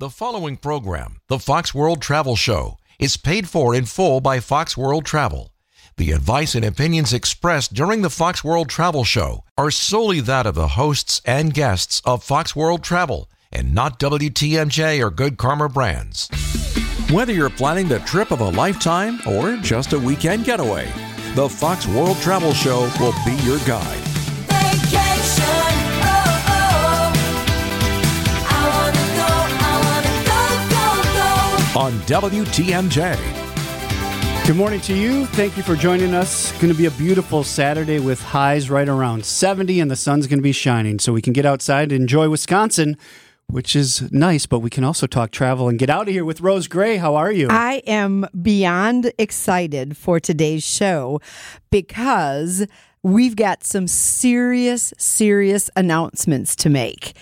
The following program, the Fox World Travel Show, is paid for in full by Fox World Travel. The advice and opinions expressed during the Fox World Travel Show are solely that of the hosts and guests of Fox World Travel and not WTMJ or Good Karma brands. Whether you're planning the trip of a lifetime or just a weekend getaway, the Fox World Travel Show will be your guide. On WTMJ. Good morning to you. Thank you for joining us. Going to be a beautiful Saturday with highs right around 70 and the sun's going to be shining so we can get outside and enjoy Wisconsin, which is nice, but we can also talk travel and get out of here with Rose Gray. How are you? I am beyond excited for today's show because we've got some serious, serious announcements to make.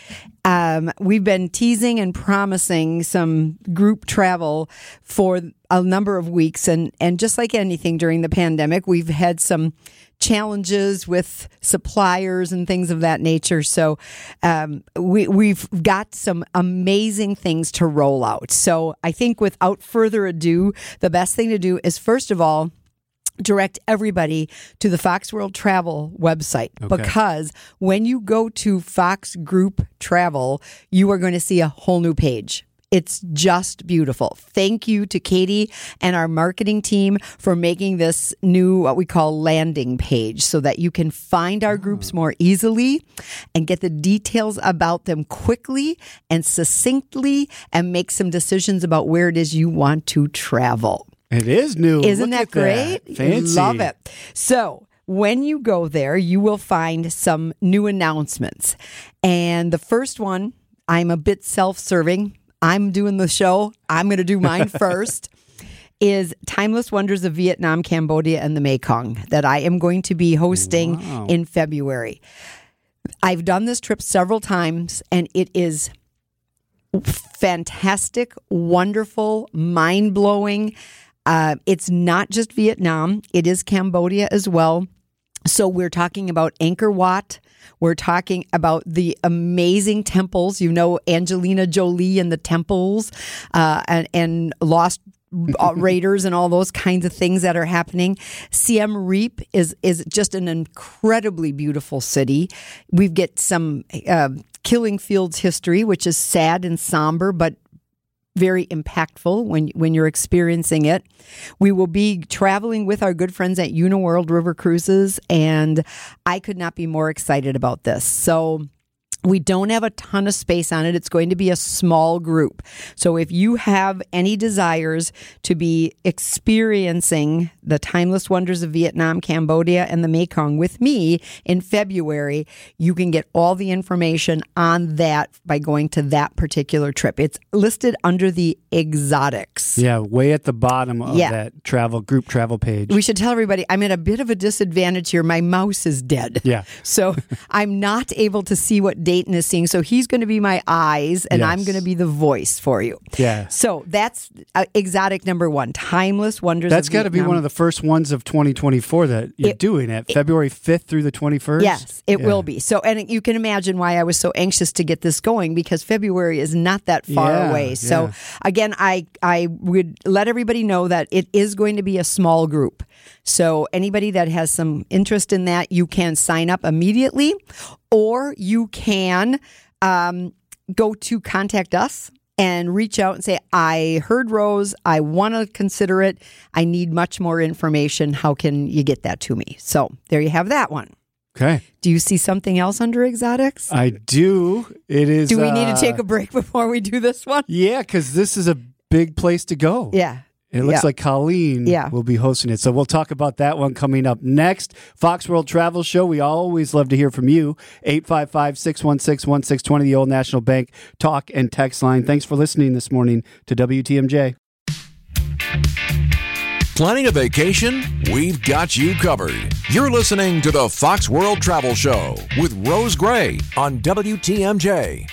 Um, we've been teasing and promising some group travel for a number of weeks, and and just like anything during the pandemic, we've had some challenges with suppliers and things of that nature. So um, we we've got some amazing things to roll out. So I think without further ado, the best thing to do is first of all direct everybody to the Fox World Travel website Okay. because when you go to Fox Group Travel, you are going to see a whole new page. It's just beautiful. Thank you to Katie and our marketing team for making this new, what we call landing page, so that you can find our groups ah. more easily and get the details about them quickly and succinctly and make some decisions about where it is you want to travel. It is new. Isn't Look that at great? Fancy. Love it. So, when you go there, you will find some new announcements. And the first one, I'm a bit self serving. I'm doing the show. I'm going to do mine first. Is Timeless Wonders of Vietnam, Cambodia, and the Mekong that I am going to be hosting in February. I've done this trip several times and it is fantastic, wonderful, mind blowing. Uh, it's not just Vietnam, it is Cambodia as well. So we're talking about Angkor Wat. We're talking about the amazing temples. You know, Angelina Jolie and the temples uh, and, and Lost uh, Raiders and all those kinds of things that are happening. Siem Reap is is just an incredibly beautiful city. We've get some uh, Killing Fields history, which is sad and somber, but very impactful when when you're experiencing it. We will be traveling with our good friends at Uniworld River Cruises, and I could not be more excited about this. So. We don't have a ton of space on it. It's going to be a small group. So if you have any desires to be experiencing the timeless wonders of Vietnam, Cambodia, and the Mekong with me in February, you can get all the information on that by going to that particular trip. It's listed under the exotics. Yeah, way at the bottom of Yeah. that travel group travel page. We should tell everybody I'm at a bit of a disadvantage here. My mouse is dead. Yeah. So I'm not able to see what Dayton is seeing. So he's going to be my eyes and I'm going to be the voice for you. Yeah. So that's uh, exotic number one Timeless Wonders That's got to be one of the first ones of 2024 that you're It- doing at February 5th through the 21st. Yes, it Yeah. will be. So, and you can imagine why I was so anxious to get this going because February is not that far Yeah, away. So, yeah. again, I I would let everybody know that it is going to be a small group. So, anybody that has some interest in that, you can sign up immediately, or you can um, go to contact us. And reach out and say, I heard Rose. I want to consider it. I need much more information. How can you get that to me? So, there you have that one. Okay. Do you see something else under exotics? I do. It is. Do we need uh, to take a break before we do this one? Yeah, because this is a big place to go. Yeah. It looks Yeah. like Colleen Yeah. will be hosting it. So we'll talk about that one coming up next. Fox World Travel Show. We always love to hear from you. 855 616 1620, the Old National Bank talk and text line. Thanks for listening this morning to WTMJ. Planning a vacation? We've got you covered. You're listening to the Fox World Travel Show with Rose Gray on WTMJ.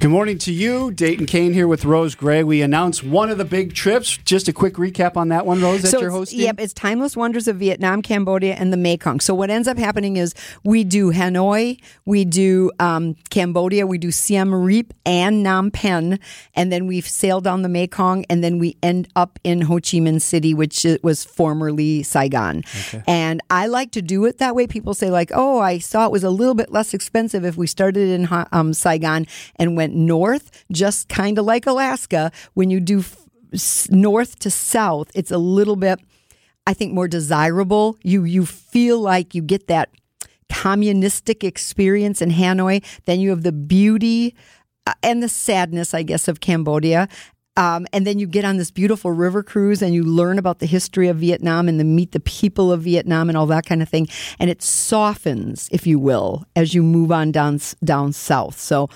Good morning to you, Dayton Kane here with Rose Gray. We announced one of the big trips. Just a quick recap on that one, Rose, that so you're hosting. Yep, it's Timeless Wonders of Vietnam, Cambodia, and the Mekong. So what ends up happening is we do Hanoi, we do um, Cambodia, we do Siem Reap and Phnom Penh, and then we sail down the Mekong, and then we end up in Ho Chi Minh City, which was formerly Saigon. And I like to do it that way. People say like, "Oh, I saw it was a little bit less expensive if we started in um, Saigon and went north, just kind of like Alaska. When you do f- north to south, it's a little bit." I think more desirable. You you feel like you get that communistic experience in Hanoi. Then you have the beauty uh, and the sadness, I guess, of Cambodia. Um, and then you get on this beautiful river cruise and you learn about the history of Vietnam and the meet the people of Vietnam and all that kind of thing. And it softens, if you will, as you move on down down south. So,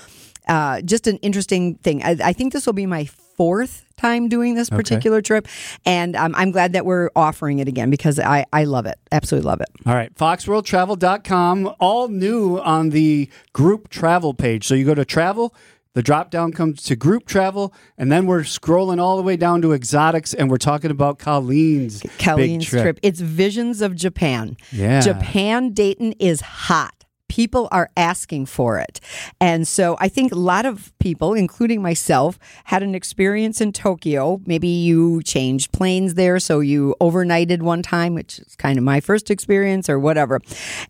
uh, just an interesting thing. I, I think this will be my fourth time doing this particular trip, and um, I'm glad that we're offering it again because I I love it, absolutely love it. All right, foxworldtravel.com, all new on the group travel page. So you go to travel, the drop down comes to group travel, and then we're scrolling all the way down to exotics, and we're talking about Colleen's Colleen's trip. trip. It's Visions of Japan. Yeah. Japan Dayton is hot. People are asking for it. And so I think a lot of people, including myself, had an experience in Tokyo. Maybe you changed planes there, so you overnighted one time, which is kind of my first experience or whatever.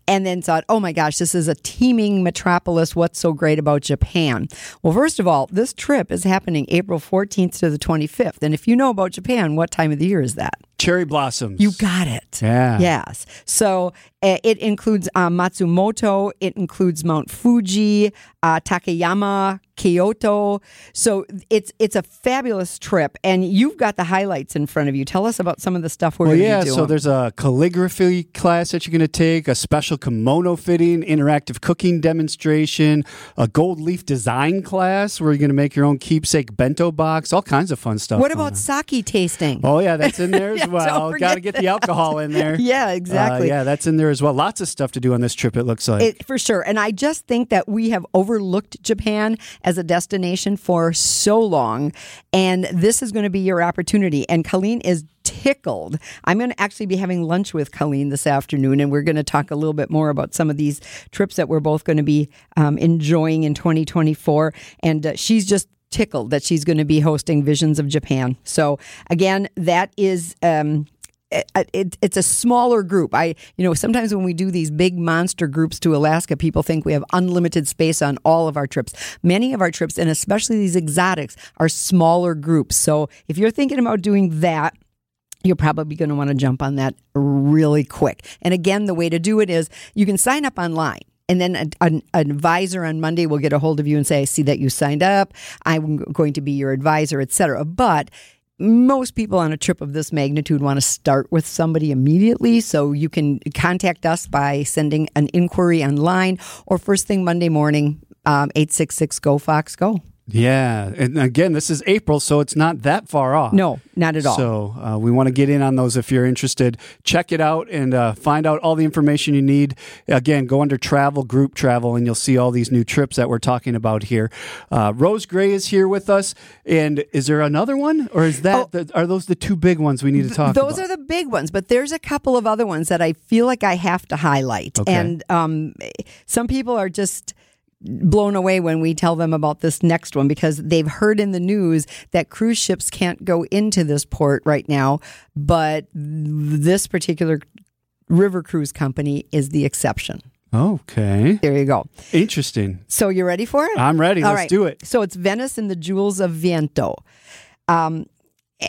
And then thought, oh my gosh, this is a teeming metropolis. What's so great about Japan? Well, first of all, this trip is happening April 14th to the 25th. And if you know about Japan, what time of the year is that? Cherry blossoms. You got it. Yeah. Yes. So it includes um, Matsumoto. It includes Mount Fuji, uh, Takayama, Kyoto. So it's it's a fabulous trip, and you've got the highlights in front of you. Tell us about some of the stuff we're Well, going to yeah, so there's a calligraphy class that you're going to take, a special kimono fitting, interactive cooking demonstration, a gold leaf design class where you're going to make your own keepsake bento box, all kinds of fun stuff. what about sake tasting? Oh yeah, that's in there as Yeah, well. Got to get the alcohol in there. Yeah, exactly. Uh, yeah, that's in there as well. Lots of stuff to do on this trip. It looks like. It, for sure. And I just think that we have overlooked Japan as a destination for so long. And this is going to be your opportunity. And Colleen is tickled. I'm going to actually be having lunch with Colleen this afternoon, and we're going to talk a little bit more about some of these trips that we're both going to be um, enjoying in 2024. And uh, she's just tickled that she's going to be hosting Visions of Japan. So, again, that is. Um, it, it, it's a smaller group. I, you know, sometimes when we do these big monster groups to Alaska, people think we have unlimited space on all of our trips. Many of our trips, and especially these exotics, are smaller groups. So if you're thinking about doing that, you're probably going to want to jump on that really quick. And again, the way to do it is you can sign up online. And then an, an advisor on Monday will get a hold of you and say, I see that you signed up. I'm going to be your advisor, et cetera. But most people on a trip of this magnitude want to start with somebody immediately. So you can contact us by sending an inquiry online or first thing Monday morning, um, 866 GO FOX GO. Yeah, and again, this is April, so it's not that far off. No, not at all. So uh, we want to get in on those if you're interested. Check it out and uh, find out all the information you need. Again, go under travel, group travel, and you'll see all these new trips that we're talking about here. Uh, Rose Gray is here with us. And is there another one? Or is that, the, are those the two big ones we need to talk Oh. Those about? are the big ones, but there's a couple of other ones that I feel like I have to highlight. Okay. And um, some people are just blown away when we tell them about this next one because they've heard in the news that cruise ships can't go into this port right now, but this particular river cruise company is the exception. okay. There you go. Interesting. So you're ready for it? I'm ready. All Let's right. do it. So it's Venice and the Jewels of Viento. Um,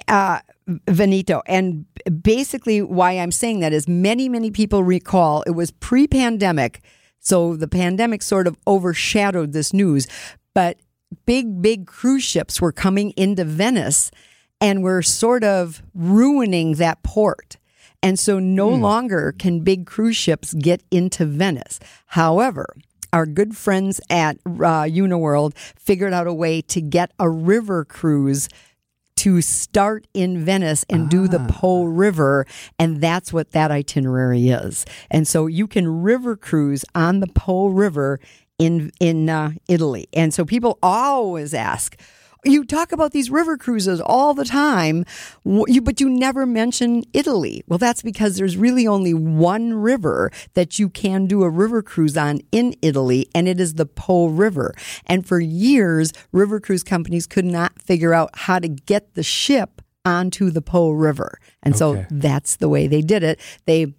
uh, Veneto. And basically, why I'm saying that is many, many people recall it was pre pandemic. So the pandemic sort of overshadowed this news. But big, big cruise ships were coming into Venice and were sort of ruining that port. And so no longer can big cruise ships get into Venice. However, our good friends at uh, Uniworld figured out a way to get a river cruise to start in Venice and do the Po River. And that's what that itinerary is. And so you can river cruise on the Po River in in uh, Italy. And so people always ask, you talk about these river cruises all the time, you, but you never mention Italy. Well, that's because there's really only one river that you can do a river cruise on in Italy, and it is the Po River. And for years, river cruise companies could not figure out how to get the ship onto the Po River. And so that's the way they did it. They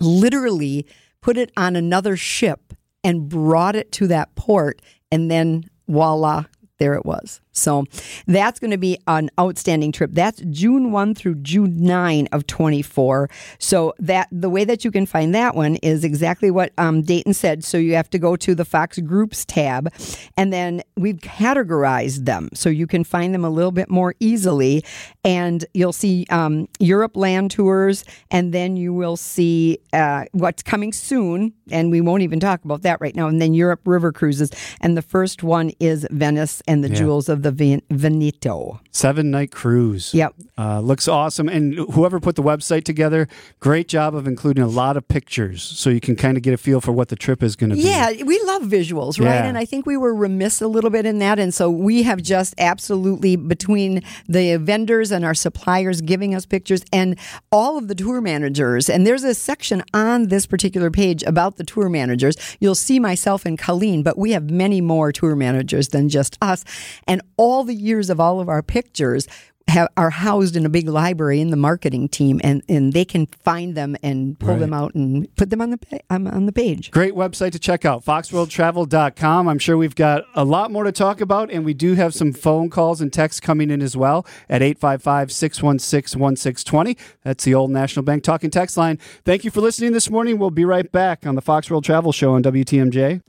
literally put it on another ship and brought it to that port and then voila there it was so that's going to be an outstanding trip. That's june 1 through june 9 of 24 so that the way that you can find that one is exactly what um, dayton said. So you have to go to the fox groups tab and then we've categorized them. So you can find them a little bit more easily and you'll see um, europe land tours and then you will see uh, what's coming soon and we won't even talk about that right now and then europe river cruises. And the first one is venice and the Yeah. jewels of the Ven- veneto Seven night cruise. Yep. Uh, looks awesome. And whoever put the website together, great job of including a lot of pictures so you can kind of get a feel for what the trip is going to be. Yeah, we love visuals, right? Yeah. And I think we were remiss a little bit in that. And so we have just absolutely, between the vendors and our suppliers giving us pictures and all of the tour managers, and there's a section on this particular page about the tour managers. You'll see myself and Colleen, but we have many more tour managers than just us. And all the years of all of our pictures. Have, are housed in a big library in the marketing team, and, and they can find them and pull Right. them out and put them on the um, on the page. Great website to check out, foxworldtravel.com. I'm sure we've got a lot more to talk about, and we do have some phone calls and texts coming in as well at 855 616 1620. That's the old National Bank talking text line. Thank you for listening this morning. We'll be right back on the Fox World Travel Show on WTMJ.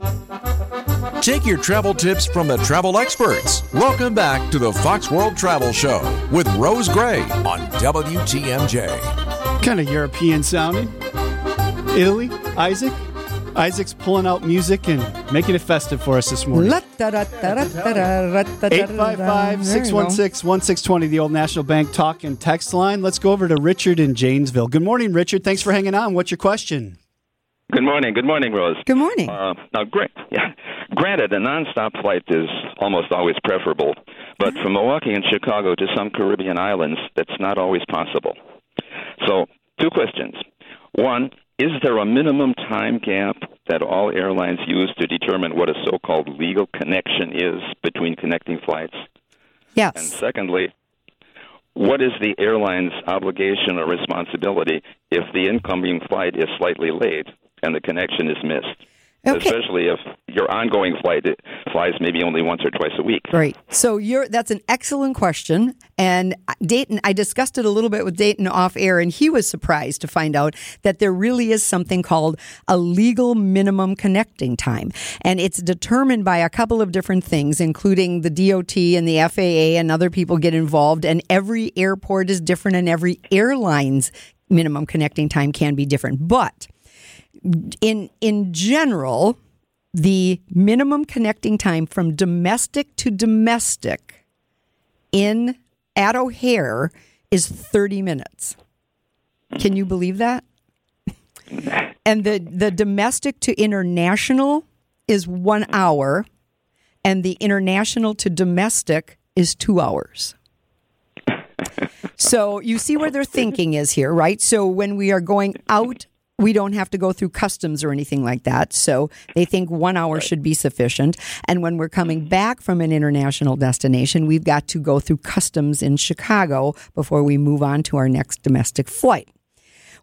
Take your travel tips from the travel experts. Welcome back to the Fox World Travel Show with Rose Gray on WTMJ. Kind of European sounding. Italy, Isaac. Isaac's pulling out music and making it festive for us this morning. 855 616 1620, the old National Bank talk and text line. Let's go over to Richard in Janesville. Good morning, Richard. Thanks for hanging on. What's your question? Good morning. Good morning, Rose. Good morning. Uh, now, gra- yeah, granted, a nonstop flight is almost always preferable, but from Milwaukee and Chicago to some Caribbean islands, that's not always possible. So, two questions. One, is there a minimum time gap that all airlines use to determine what a so called legal connection is between connecting flights? Yes. And secondly, what is the airline's obligation or responsibility if the incoming flight is slightly late and the connection is missed? Okay. Especially if your ongoing flight it flies maybe only once or twice a week. Right. So you're that's an excellent question. And Dayton, I discussed it a little bit with Dayton off air, and he was surprised to find out that there really is something called a legal minimum connecting time. And it's determined by a couple of different things, including the DOT and the FAA and other people get involved. And every airport is different and every airline's minimum connecting time can be different. But in in general, the minimum connecting time from domestic to domestic in at O'Hare is 30 minutes. Can you believe that? And the, the domestic to international is one hour, and the international to domestic is two hours. So you see where their thinking is here, right? So when we are going out, we don't have to go through customs or anything like that. So they think one hour should be sufficient. And when we're coming back from an international destination, we've got to go through customs in Chicago before we move on to our next domestic flight.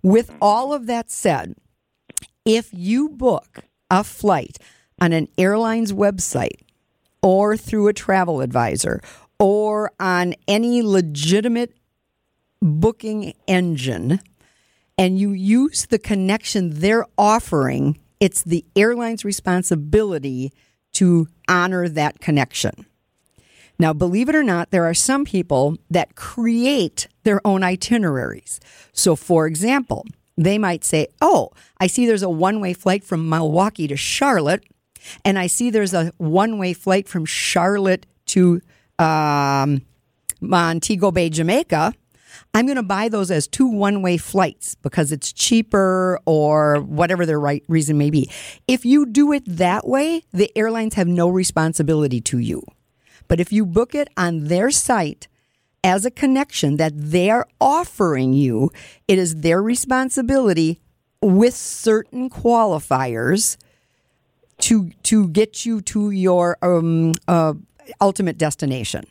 With all of that said, if you book a flight on an airline's website or through a travel advisor or on any legitimate booking engine and you use the connection they're offering, it's the airline's responsibility to honor that connection. Now, believe it or not, there are some people that create their own itineraries. So, for example, they might say, Oh, I see there's a one way flight from Milwaukee to Charlotte, and I see there's a one way flight from Charlotte to um, Montego Bay, Jamaica. I'm going to buy those as two one way flights because it's cheaper or whatever their right reason may be. If you do it that way, the airlines have no responsibility to you. But if you book it on their site as a connection that they're offering you, it is their responsibility with certain qualifiers to to get you to your um, uh, ultimate destination.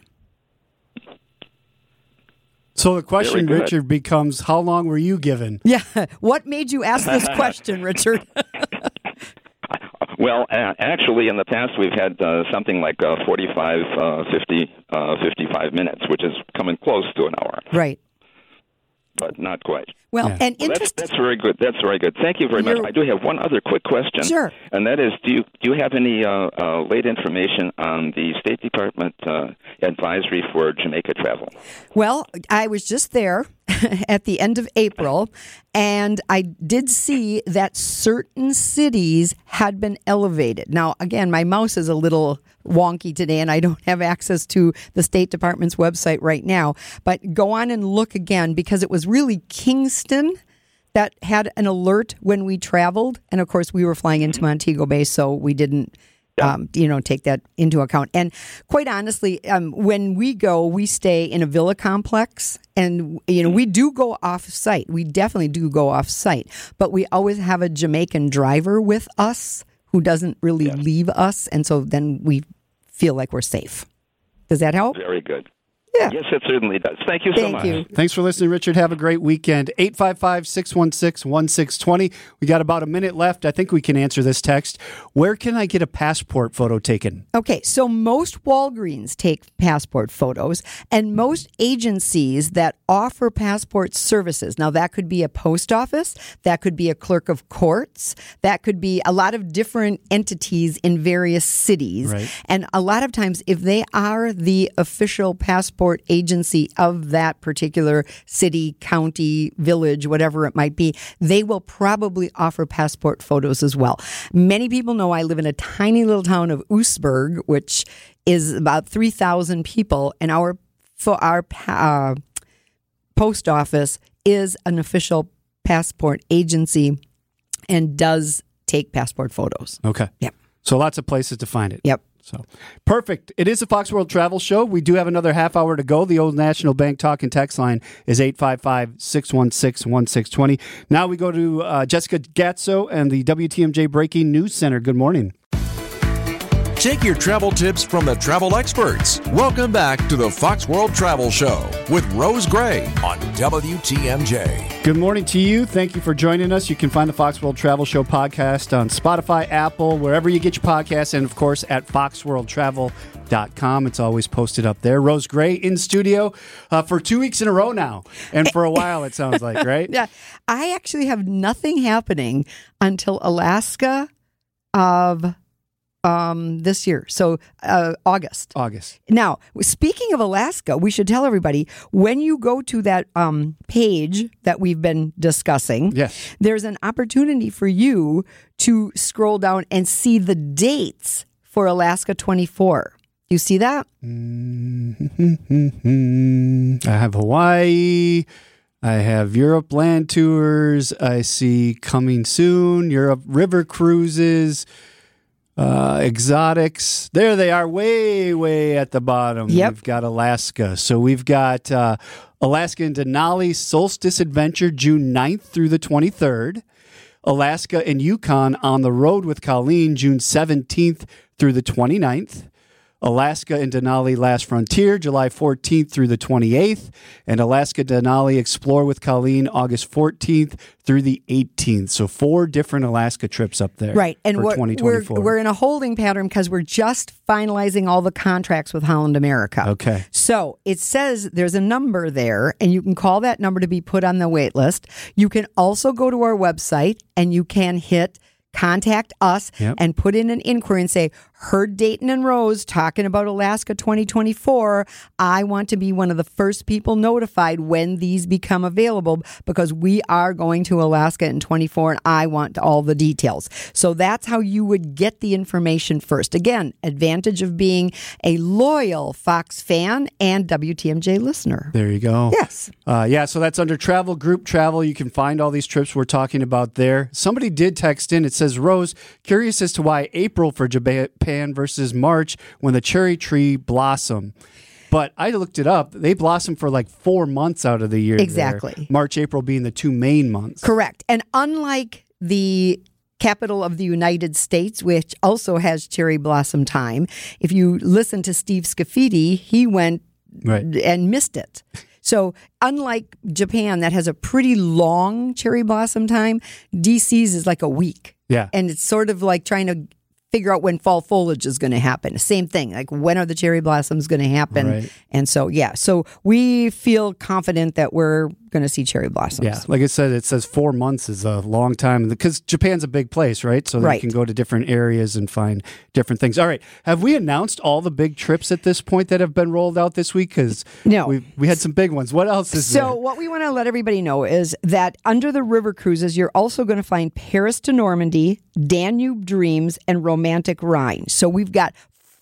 So the question, good. Richard, becomes how long were you given? Yeah. What made you ask this question, Richard? Well, uh, actually, in the past, we've had uh, something like uh, 45, uh, 50, uh, 55 minutes, which is coming close to an hour, right. But not quite. Well, Yeah. and Well, that's, interest. that's very good. That's very good. Thank you very much. You're- I do have one other quick question. Sure. And that is, do you do you have any uh, uh, late information on the State Department uh, advisory for Jamaica travel? Well, I was just there at the end of April, and I did see that certain cities had been elevated. Now, again, my mouse is a little wonky today, and I don't have access to the State Department's website right now. But go on and look again because it was really Kingston that had an alert when we traveled, and of course, we were flying into mm-hmm. Montego Bay, so we didn't um, you know, take that into account. And quite honestly, um, when we go, we stay in a villa complex, and you know, we do go off site. We definitely do go off site, but we always have a Jamaican driver with us who doesn't really leave us, and so then we feel like we're safe. Does that help? Very good. Yeah. Yes, it certainly does. Thank you so Thank much. you. Thanks for listening, Richard. Have a great weekend. 855 616 1620. We got about a minute left. I think we can answer this text. Where can I get a passport photo taken? Okay, so most Walgreens take passport photos, and most agencies that offer passport services. Now, that could be a post office, that could be a clerk of courts, that could be a lot of different entities in various cities. Right. And a lot of times, if they are the official passport agency of that particular city, county, village, whatever it might be, they will probably offer passport photos as well. Many people know I live in a tiny little town of Oostburg, which is about 3,000 people, and our for our uh, post office is an official passport agency and does take passport photos. Okay. Yep. So lots of places to find it. Yep. So perfect. It is a Fox World Travel Show. We do have another half hour to go. The old National Bank talk and text line is 855 616 1620. Now we go to uh, Jessica Gatso and the WTMJ Breaking News Center. Good morning. Take your travel tips from the travel experts. Welcome back to the Fox World Travel Show with Rose Gray on WTMJ. Good morning to you. Thank you for joining us. You can find the Fox World Travel Show podcast on Spotify, Apple, wherever you get your podcasts, and of course at foxworldtravel.com. It's always posted up there. Rose Gray in studio uh, for two weeks in a row now, and for a while, it sounds like, right? Yeah, I actually have nothing happening until Alaska of um, this year, so uh, August. August. Now, speaking of Alaska, we should tell everybody when you go to that um, page that we've been discussing, Yes. there's an opportunity for you to scroll down and see the dates for Alaska 24. You see that? I have Hawaii. I have Europe land tours. I see coming soon. Europe river cruises. Uh, exotics. There they are, way, way at the bottom. Yep. We've got Alaska. So we've got uh, Alaska and Denali Solstice Adventure June 9th through the 23rd. Alaska and Yukon on the road with Colleen June 17th through the 29th. Alaska and Denali Last Frontier, July 14th through the 28th, and Alaska Denali Explore with Colleen, August 14th through the 18th. So four different Alaska trips up there, Right. And for we're, 2024. we're, we're in a holding pattern because we're just finalizing all the contracts with Holland America. okay. So it says there's a number there, and you can call that number to be put on the wait list. You can also go to our website and you can hit contact us Yep. and put in an inquiry and say, heard Dayton and Rose talking about Alaska 2024, I want to be one of the first people notified when these become available because we are going to Alaska in 24 and I want all the details. So that's how you would get the information first. Again, advantage of being a loyal Fox fan and WTMJ listener. There you go. Yes. Uh, yeah, so that's under travel, group travel. You can find all these trips we're talking about there. Somebody did text in. It says, Rose, curious as to why April for Japan versus March when the cherry tree blossom. But I looked it up. They blossom for like four months out of the year. there. Exactly. March, April being the two main months. Correct. And unlike the capital of the United States, which also has cherry blossom time, if you listen to Steve Scaffidi, he went Right. and missed it. So, unlike Japan, that has a pretty long cherry blossom time, DC's is like a week. Yeah. And it's sort of like trying to figure out when fall foliage is going to happen. Same thing, like when are the cherry blossoms going to happen? Right. And so, yeah, so we feel confident that we're going to see cherry blossoms. Yeah, like I said, it says four months is a long time because Japan's a big place, right? So Right. you can go to different areas and find different things. All right, have we announced all the big trips at this point that have been rolled out this week? Because No. we we had some big ones. What else is there? So, there? what we want to let everybody know is that under the river cruises, you're also going to find Paris to Normandy, Danube Dreams, and Romantic Rhine. So, we've got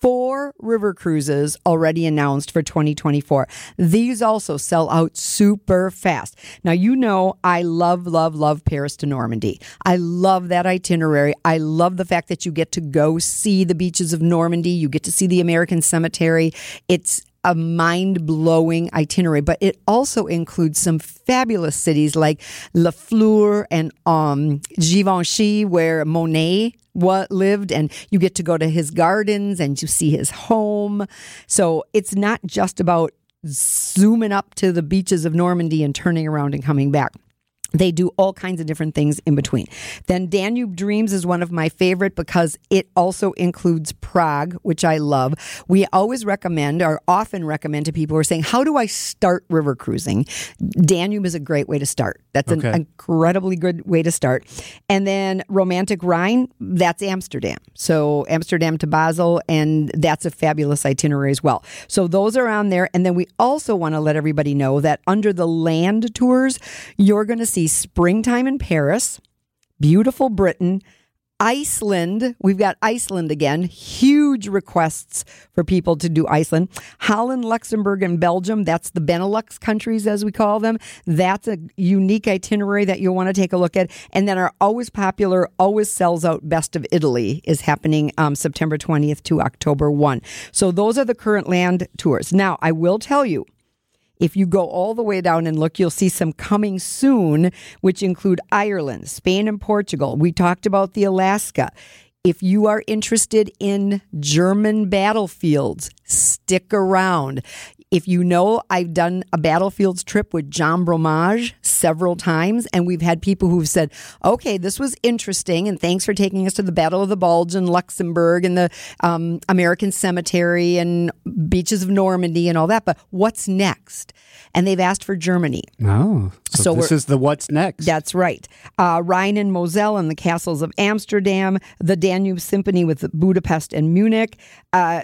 four river cruises already announced for 2024. These also sell out super fast. Now, you know, I love, love, love Paris to Normandy. I love that itinerary. I love the fact that you get to go see the beaches of Normandy, you get to see the American Cemetery. It's a mind blowing itinerary, but it also includes some fabulous cities like La Fleur and um, Givenchy, where Monet what lived and you get to go to his gardens and you see his home so it's not just about zooming up to the beaches of normandy and turning around and coming back they do all kinds of different things in between. Then Danube Dreams is one of my favorite because it also includes Prague, which I love. We always recommend or often recommend to people who are saying, How do I start river cruising? Danube is a great way to start. That's Okay. an incredibly good way to start. And then Romantic Rhine, that's Amsterdam. So Amsterdam to Basel, and that's a fabulous itinerary as well. So those are on there. And then we also want to let everybody know that under the land tours, you're going to see springtime in Paris, beautiful Britain. Iceland, we've got Iceland again. Huge requests for people to do Iceland. Holland, Luxembourg, and Belgium. That's the Benelux countries, as we call them. That's a unique itinerary that you'll want to take a look at. And then our always popular, always sells out Best of Italy is happening um, September 20th to October 1. So those are the current land tours. Now, I will tell you, if you go all the way down and look, you'll see some coming soon, which include Ireland, Spain, and Portugal. We talked about the Alaska. If you are interested in German battlefields, stick around. If you know, I've done a battlefields trip with John Bromage several times, and we've had people who've said, okay, this was interesting, and thanks for taking us to the Battle of the Bulge in Luxembourg and the um, American Cemetery and beaches of Normandy and all that, but what's next? And they've asked for Germany. oh, so, So this is the what's next. That's right. Uh, Rhine and Moselle and the castles of Amsterdam, the Danube Symphony with Budapest and Munich. Uh,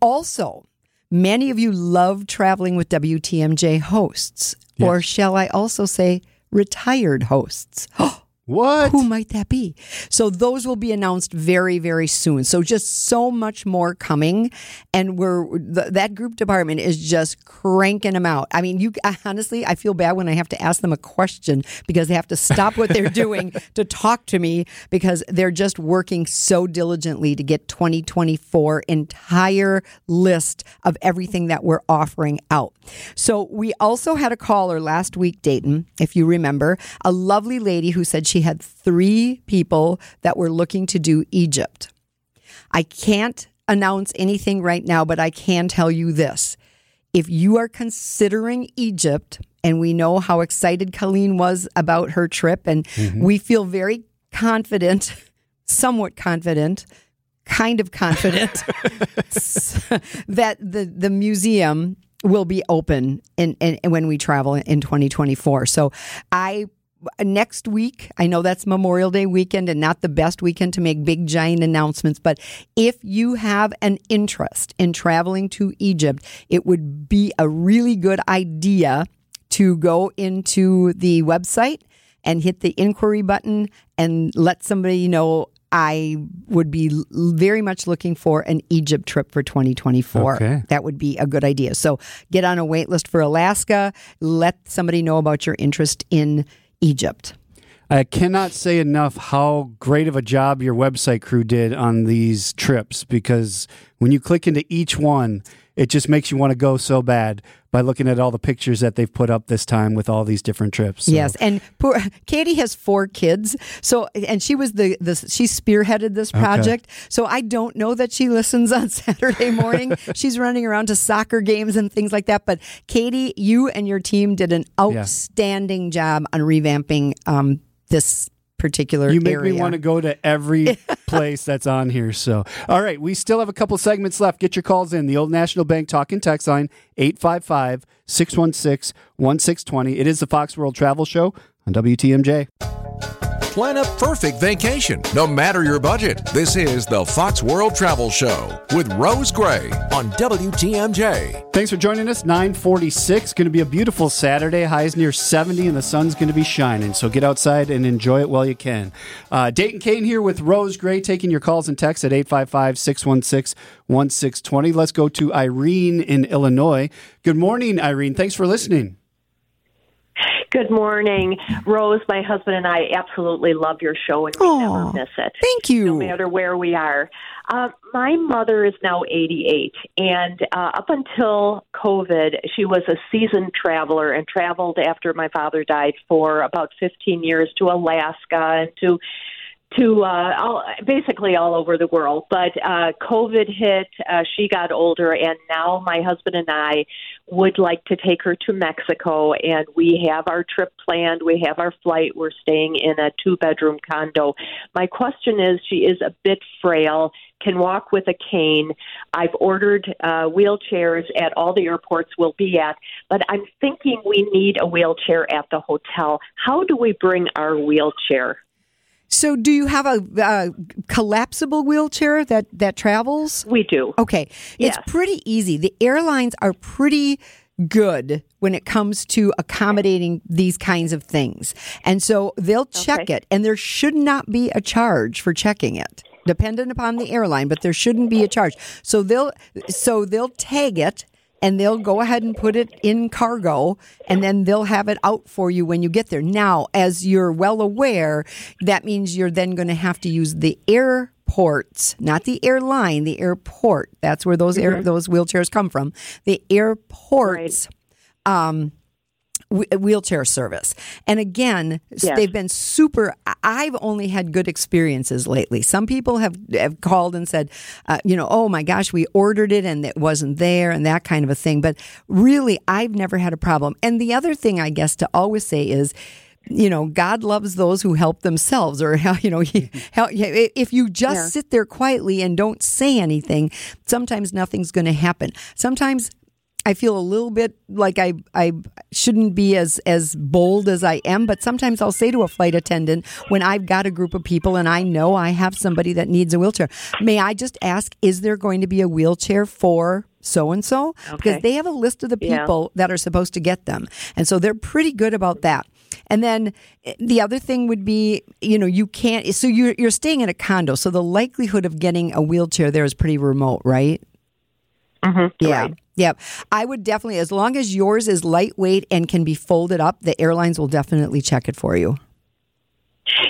also, many of you love traveling with WTMJ hosts, or shall I also say retired hosts? what? Who might that be? So those will be announced very, very soon. So just so much more coming, and we're th- that group department is just cranking them out. I mean, you honestly, I feel bad when I have to ask them a question because they have to stop what they're doing to talk to me because they're just working so diligently to get 2024 entire list of everything that we're offering out. So we also had a caller last week, Dayton, if you remember, a lovely lady who said she had three people that were looking to do Egypt. I can't announce anything right now, but I can tell you this. If you are considering Egypt, and we know how excited Colleen was about her trip, and mm-hmm. we feel very confident, somewhat confident, kind of confident that the, the museum will be open in, in, when we travel in 2024. So I Uh, next week, I know that's Memorial Day weekend and not the best weekend to make big giant announcements, but if you have an interest in traveling to Egypt, it would be a really good idea to go into the website and hit the inquiry button and let somebody know I would be very much looking for an Egypt trip for 2024. Okay. That would be a good idea. So get on a wait list for Alaska. Let somebody know about your interest in Egypt. I cannot say enough how great of a job your website crew did on these trips because when you click into each one, it just makes you want to go so bad by looking at all the pictures that they've put up this time with all these different trips. So- Yes, and poor, Katie has four kids, so and she was the the she spearheaded this project. So I don't know that she listens on Saturday morning. She's running around to soccer games and things like that. But Katie, you and your team did an outstanding job on revamping um, this particular You make area. me want to go to every place that's on here. So, all right, we still have a couple segments left. Get your calls in. The Old National Bank talk talking text line 855 616 1620. It is the Fox World Travel Show on WTMJ. Plan a perfect vacation, no matter your budget. This is the Fox World Travel Show with Rose Gray on WTMJ. Thanks for joining us. 946. Going to be a beautiful Saturday. Highs near 70, and the sun's going to be shining. So get outside and enjoy it while you can. Uh, Dayton Kane here with Rose Gray, taking your calls and texts at 855 616 1620. Let's go to Irene in Illinois. Good morning, Irene. Thanks for listening. Good morning, Rose. My husband and I absolutely love your show, and we Aw, never miss it. Thank you. No matter where we are. Uh, my mother is now 88, and uh, up until COVID, she was a seasoned traveler and traveled after my father died for about 15 years to Alaska and to to uh, all, basically all over the world. But uh, COVID hit, uh, she got older, and now my husband and I would like to take her to Mexico, and we have our trip planned. We have our flight. We're staying in a two bedroom condo. My question is she is a bit frail. Can walk with a cane. I've ordered uh, wheelchairs at all the airports we'll be at, but I'm thinking we need a wheelchair at the hotel. How do we bring our wheelchair? So, do you have a, uh collapsible wheelchair that that travels? We do. Okay. Yes. It's pretty easy. The airlines are pretty good when it comes to accommodating these kinds of things. And so they'll check Okay. it, and there should not be a charge for checking it. Dependent upon the airline, but there shouldn't be a charge. So they'll so they'll tag it and they'll go ahead and put it in cargo and then they'll have it out for you when you get there. Now, as you're well aware, that means you're then going to have to use the airports, not the airline, the airport. That's where those air, those wheelchairs come from. The airports um, whe- wheelchair service. And again, Yes. they've been super. I've only had good experiences lately. Some people have, have called and said, uh, you know, oh my gosh, we ordered it and it wasn't there and that kind of a thing. But really, I've never had a problem. And the other thing I guess to always say is, you know, God loves those who help themselves, or you know, he, help, if you just Yeah. sit there quietly and don't say anything, sometimes nothing's going to happen. Sometimes I feel a little bit like I I shouldn't be as as bold as I am, but sometimes I'll say to a flight attendant when I've got a group of people and I know I have somebody that needs a wheelchair, may I just ask, is there going to be a wheelchair for so and so? Because they have a list of the Yeah. people that are supposed to get them, and so they're pretty good about that. And then eh, the other thing would be, you know, you can't. So you're you're staying in a condo, so the likelihood of getting a wheelchair there is pretty remote, right? Mm-hmm. Yeah. Yeah. I would definitely, as long as yours is lightweight and can be folded up, the airlines will definitely check it for you.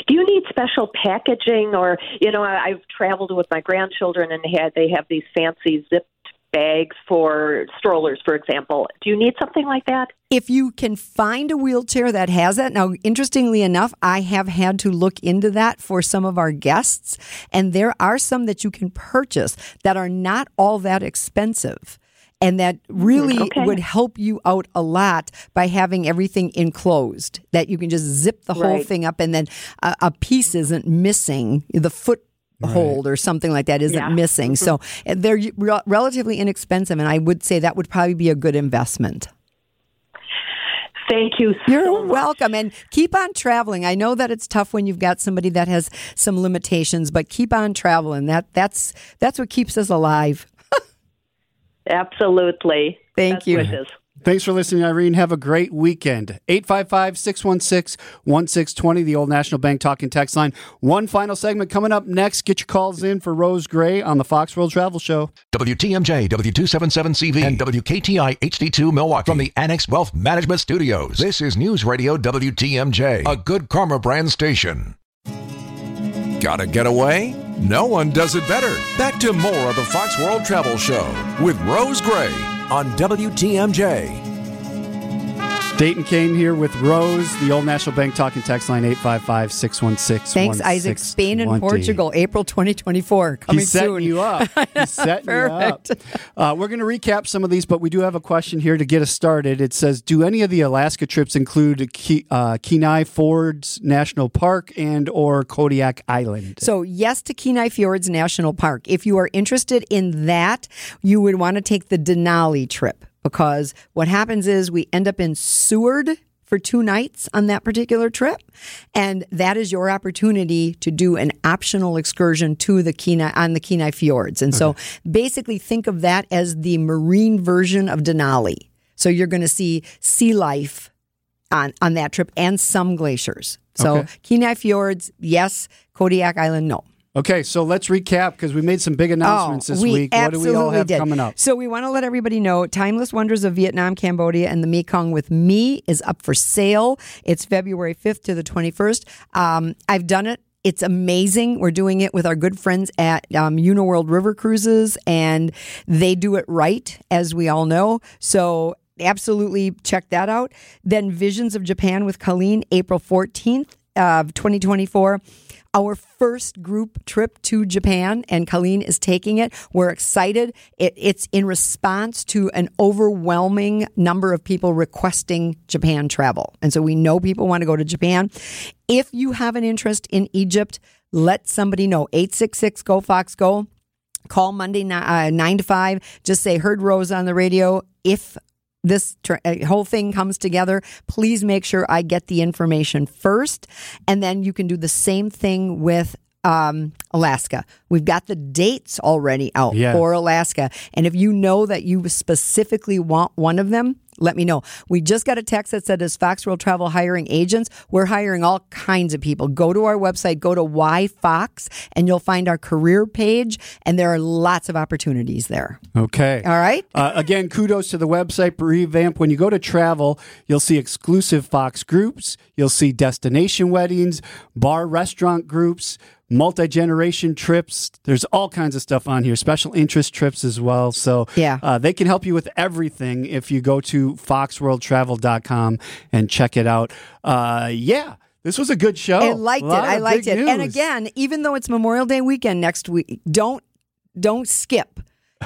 Do you need special packaging, or you know, I've traveled with my grandchildren and had they have these fancy zipped bags for strollers, for example. Do you need something like that? If you can find a wheelchair that has that, now, interestingly enough, I have had to look into that for some of our guests, and there are some that you can purchase that are not all that expensive. And that really okay. would help you out a lot by having everything enclosed. That you can just zip the whole Right. thing up, and then a, a piece isn't missing. The foot hold or something like that isn't Yeah. missing. So uh, they're re- relatively inexpensive, and I would say that would probably be a good investment. Thank you You're so much. welcome. And keep on traveling. I know that it's tough when you've got somebody that has some limitations, but keep on traveling. That that's that's what keeps us alive. Absolutely. Thank Best you. wishes. Thanks for listening, Irene. Have a great weekend. 855 616 1620, the Old National Bank talking text line. One final segment coming up next. Get your calls in for Rose Gray on the Fox World Travel Show. WTMJ, W277CV, and WKTI HD2 Milwaukee from the Annex Wealth Management Studios. This is News Radio WTMJ, a good karma brand station. Gotta get away? No one does it better. Back to more of the Fox World Travel Show with Rose Gray on WTMJ. Dayton Kane here with Rose, the Old National Bank talking text line 855 616 Thanks, Isaac. Spain and Portugal, April 2024. Coming He's setting soon. you up. He's setting you up. Uh, we're going to recap some of these, but we do have a question here to get us started. It says, "Do any of the Alaska trips include Ke- uh, Kenai Fjords National Park and or Kodiak Island?" So, yes to Kenai Fjords National Park. If you are interested in that, you would want to take the Denali trip because what happens is we end up in Seward for two nights on that particular trip. And that is your opportunity to do an optional excursion to the Kenai on the Kenai Fjords. And so basically think of that as the marine version of Denali. So you're going to see sea life on, on that trip and some glaciers. So Okay. Kenai Fjords, yes. Kodiak Island, no. Okay, so let's recap because we made some big announcements Oh, this we week. What do we all have did. coming up? So we want to let everybody know Timeless Wonders of Vietnam, Cambodia, and the Mekong with Me is up for sale. It's February 5th to the 21st. Um, I've done it. It's amazing. We're doing it with our good friends at um, Uniworld River Cruises, and they do it right, as we all know. So absolutely check that out. Then Visions of Japan with Colleen, April 14th of 2024 our first group trip to Japan, and Colleen is taking it. We're excited. It, it's in response to an overwhelming number of people requesting Japan travel. And so we know people want to go to Japan. If you have an interest in Egypt, let somebody know. 866 Go Fox Go. Call Monday uh, 9 to 5. Just say, heard Rose on the radio. If this tr- uh, whole thing comes together, please make sure I get the information first. And then you can do the same thing with um, Alaska. We've got the dates already out Yeah. for Alaska. And if you know that you specifically want one of them, let me know. We just got a text that said, Is Fox World Travel hiring agents? We're hiring all kinds of people. Go to our website, go to Why Fox, and you'll find our career page. And there are lots of opportunities there. Okay. All right. Uh, again, kudos to the website revamp. When you go to travel, you'll see exclusive Fox groups, you'll see destination weddings, bar restaurant groups, multi generation trips. There's all kinds of stuff on here, special interest trips as well. So Yeah. uh, they can help you with everything if you go to foxworldtravel.com and check it out. Uh, yeah. This was a good show. I liked it. I liked it. And again, even though it's Memorial Day weekend next week, don't don't skip.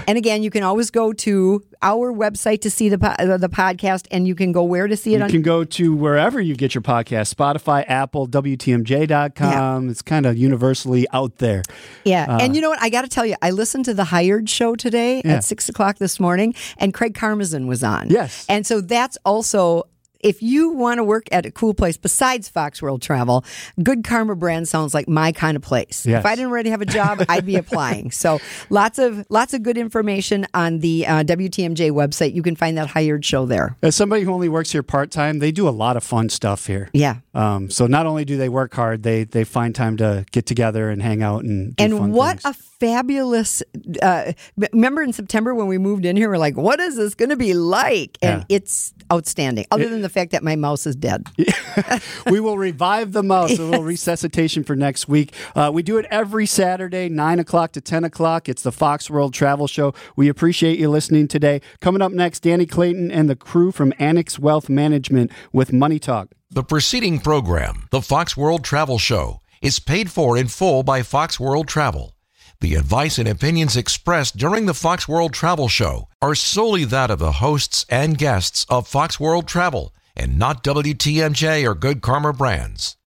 And again, you can always go to our website to see the po- uh, the podcast, and you can go where to see it You on. can go to wherever you get your podcast Spotify, Apple, WTMJ.com. It's kind of universally out there. yeah, and you know what? I got to tell you, I listened to the Hired show today Yeah. at six o'clock this morning, and Craig Karmazin was on. Yes. and so that's also. If you want to work at a cool place besides Fox World Travel, Good Karma Brand sounds like my kind of place. Yes. If I didn't already have a job, I'd be applying. So lots of lots of good information on the uh, WTMJ website. You can find that hired show there. As somebody who only works here part time, they do a lot of fun stuff here. Yeah. Um, so not only do they work hard, they they find time to get together and hang out and do And fun what things. a fabulous! Uh, remember in September when we moved in here, we're like, "What is this going to be like?" And Yeah. it's outstanding. Other than the fact that my mouse is dead. we will revive the mouse. A little resuscitation for next week. Uh, we do it every Saturday, nine o'clock to ten o'clock. It's the Fox World Travel Show. We appreciate you listening today. Coming up next, Danny Clayton and the crew from Annex Wealth Management with Money Talk. The preceding program, the Fox World Travel Show, is paid for in full by Fox World Travel. The advice and opinions expressed during the Fox World Travel Show are solely that of the hosts and guests of Fox World Travel and not WTMJ or Good Karma Brands.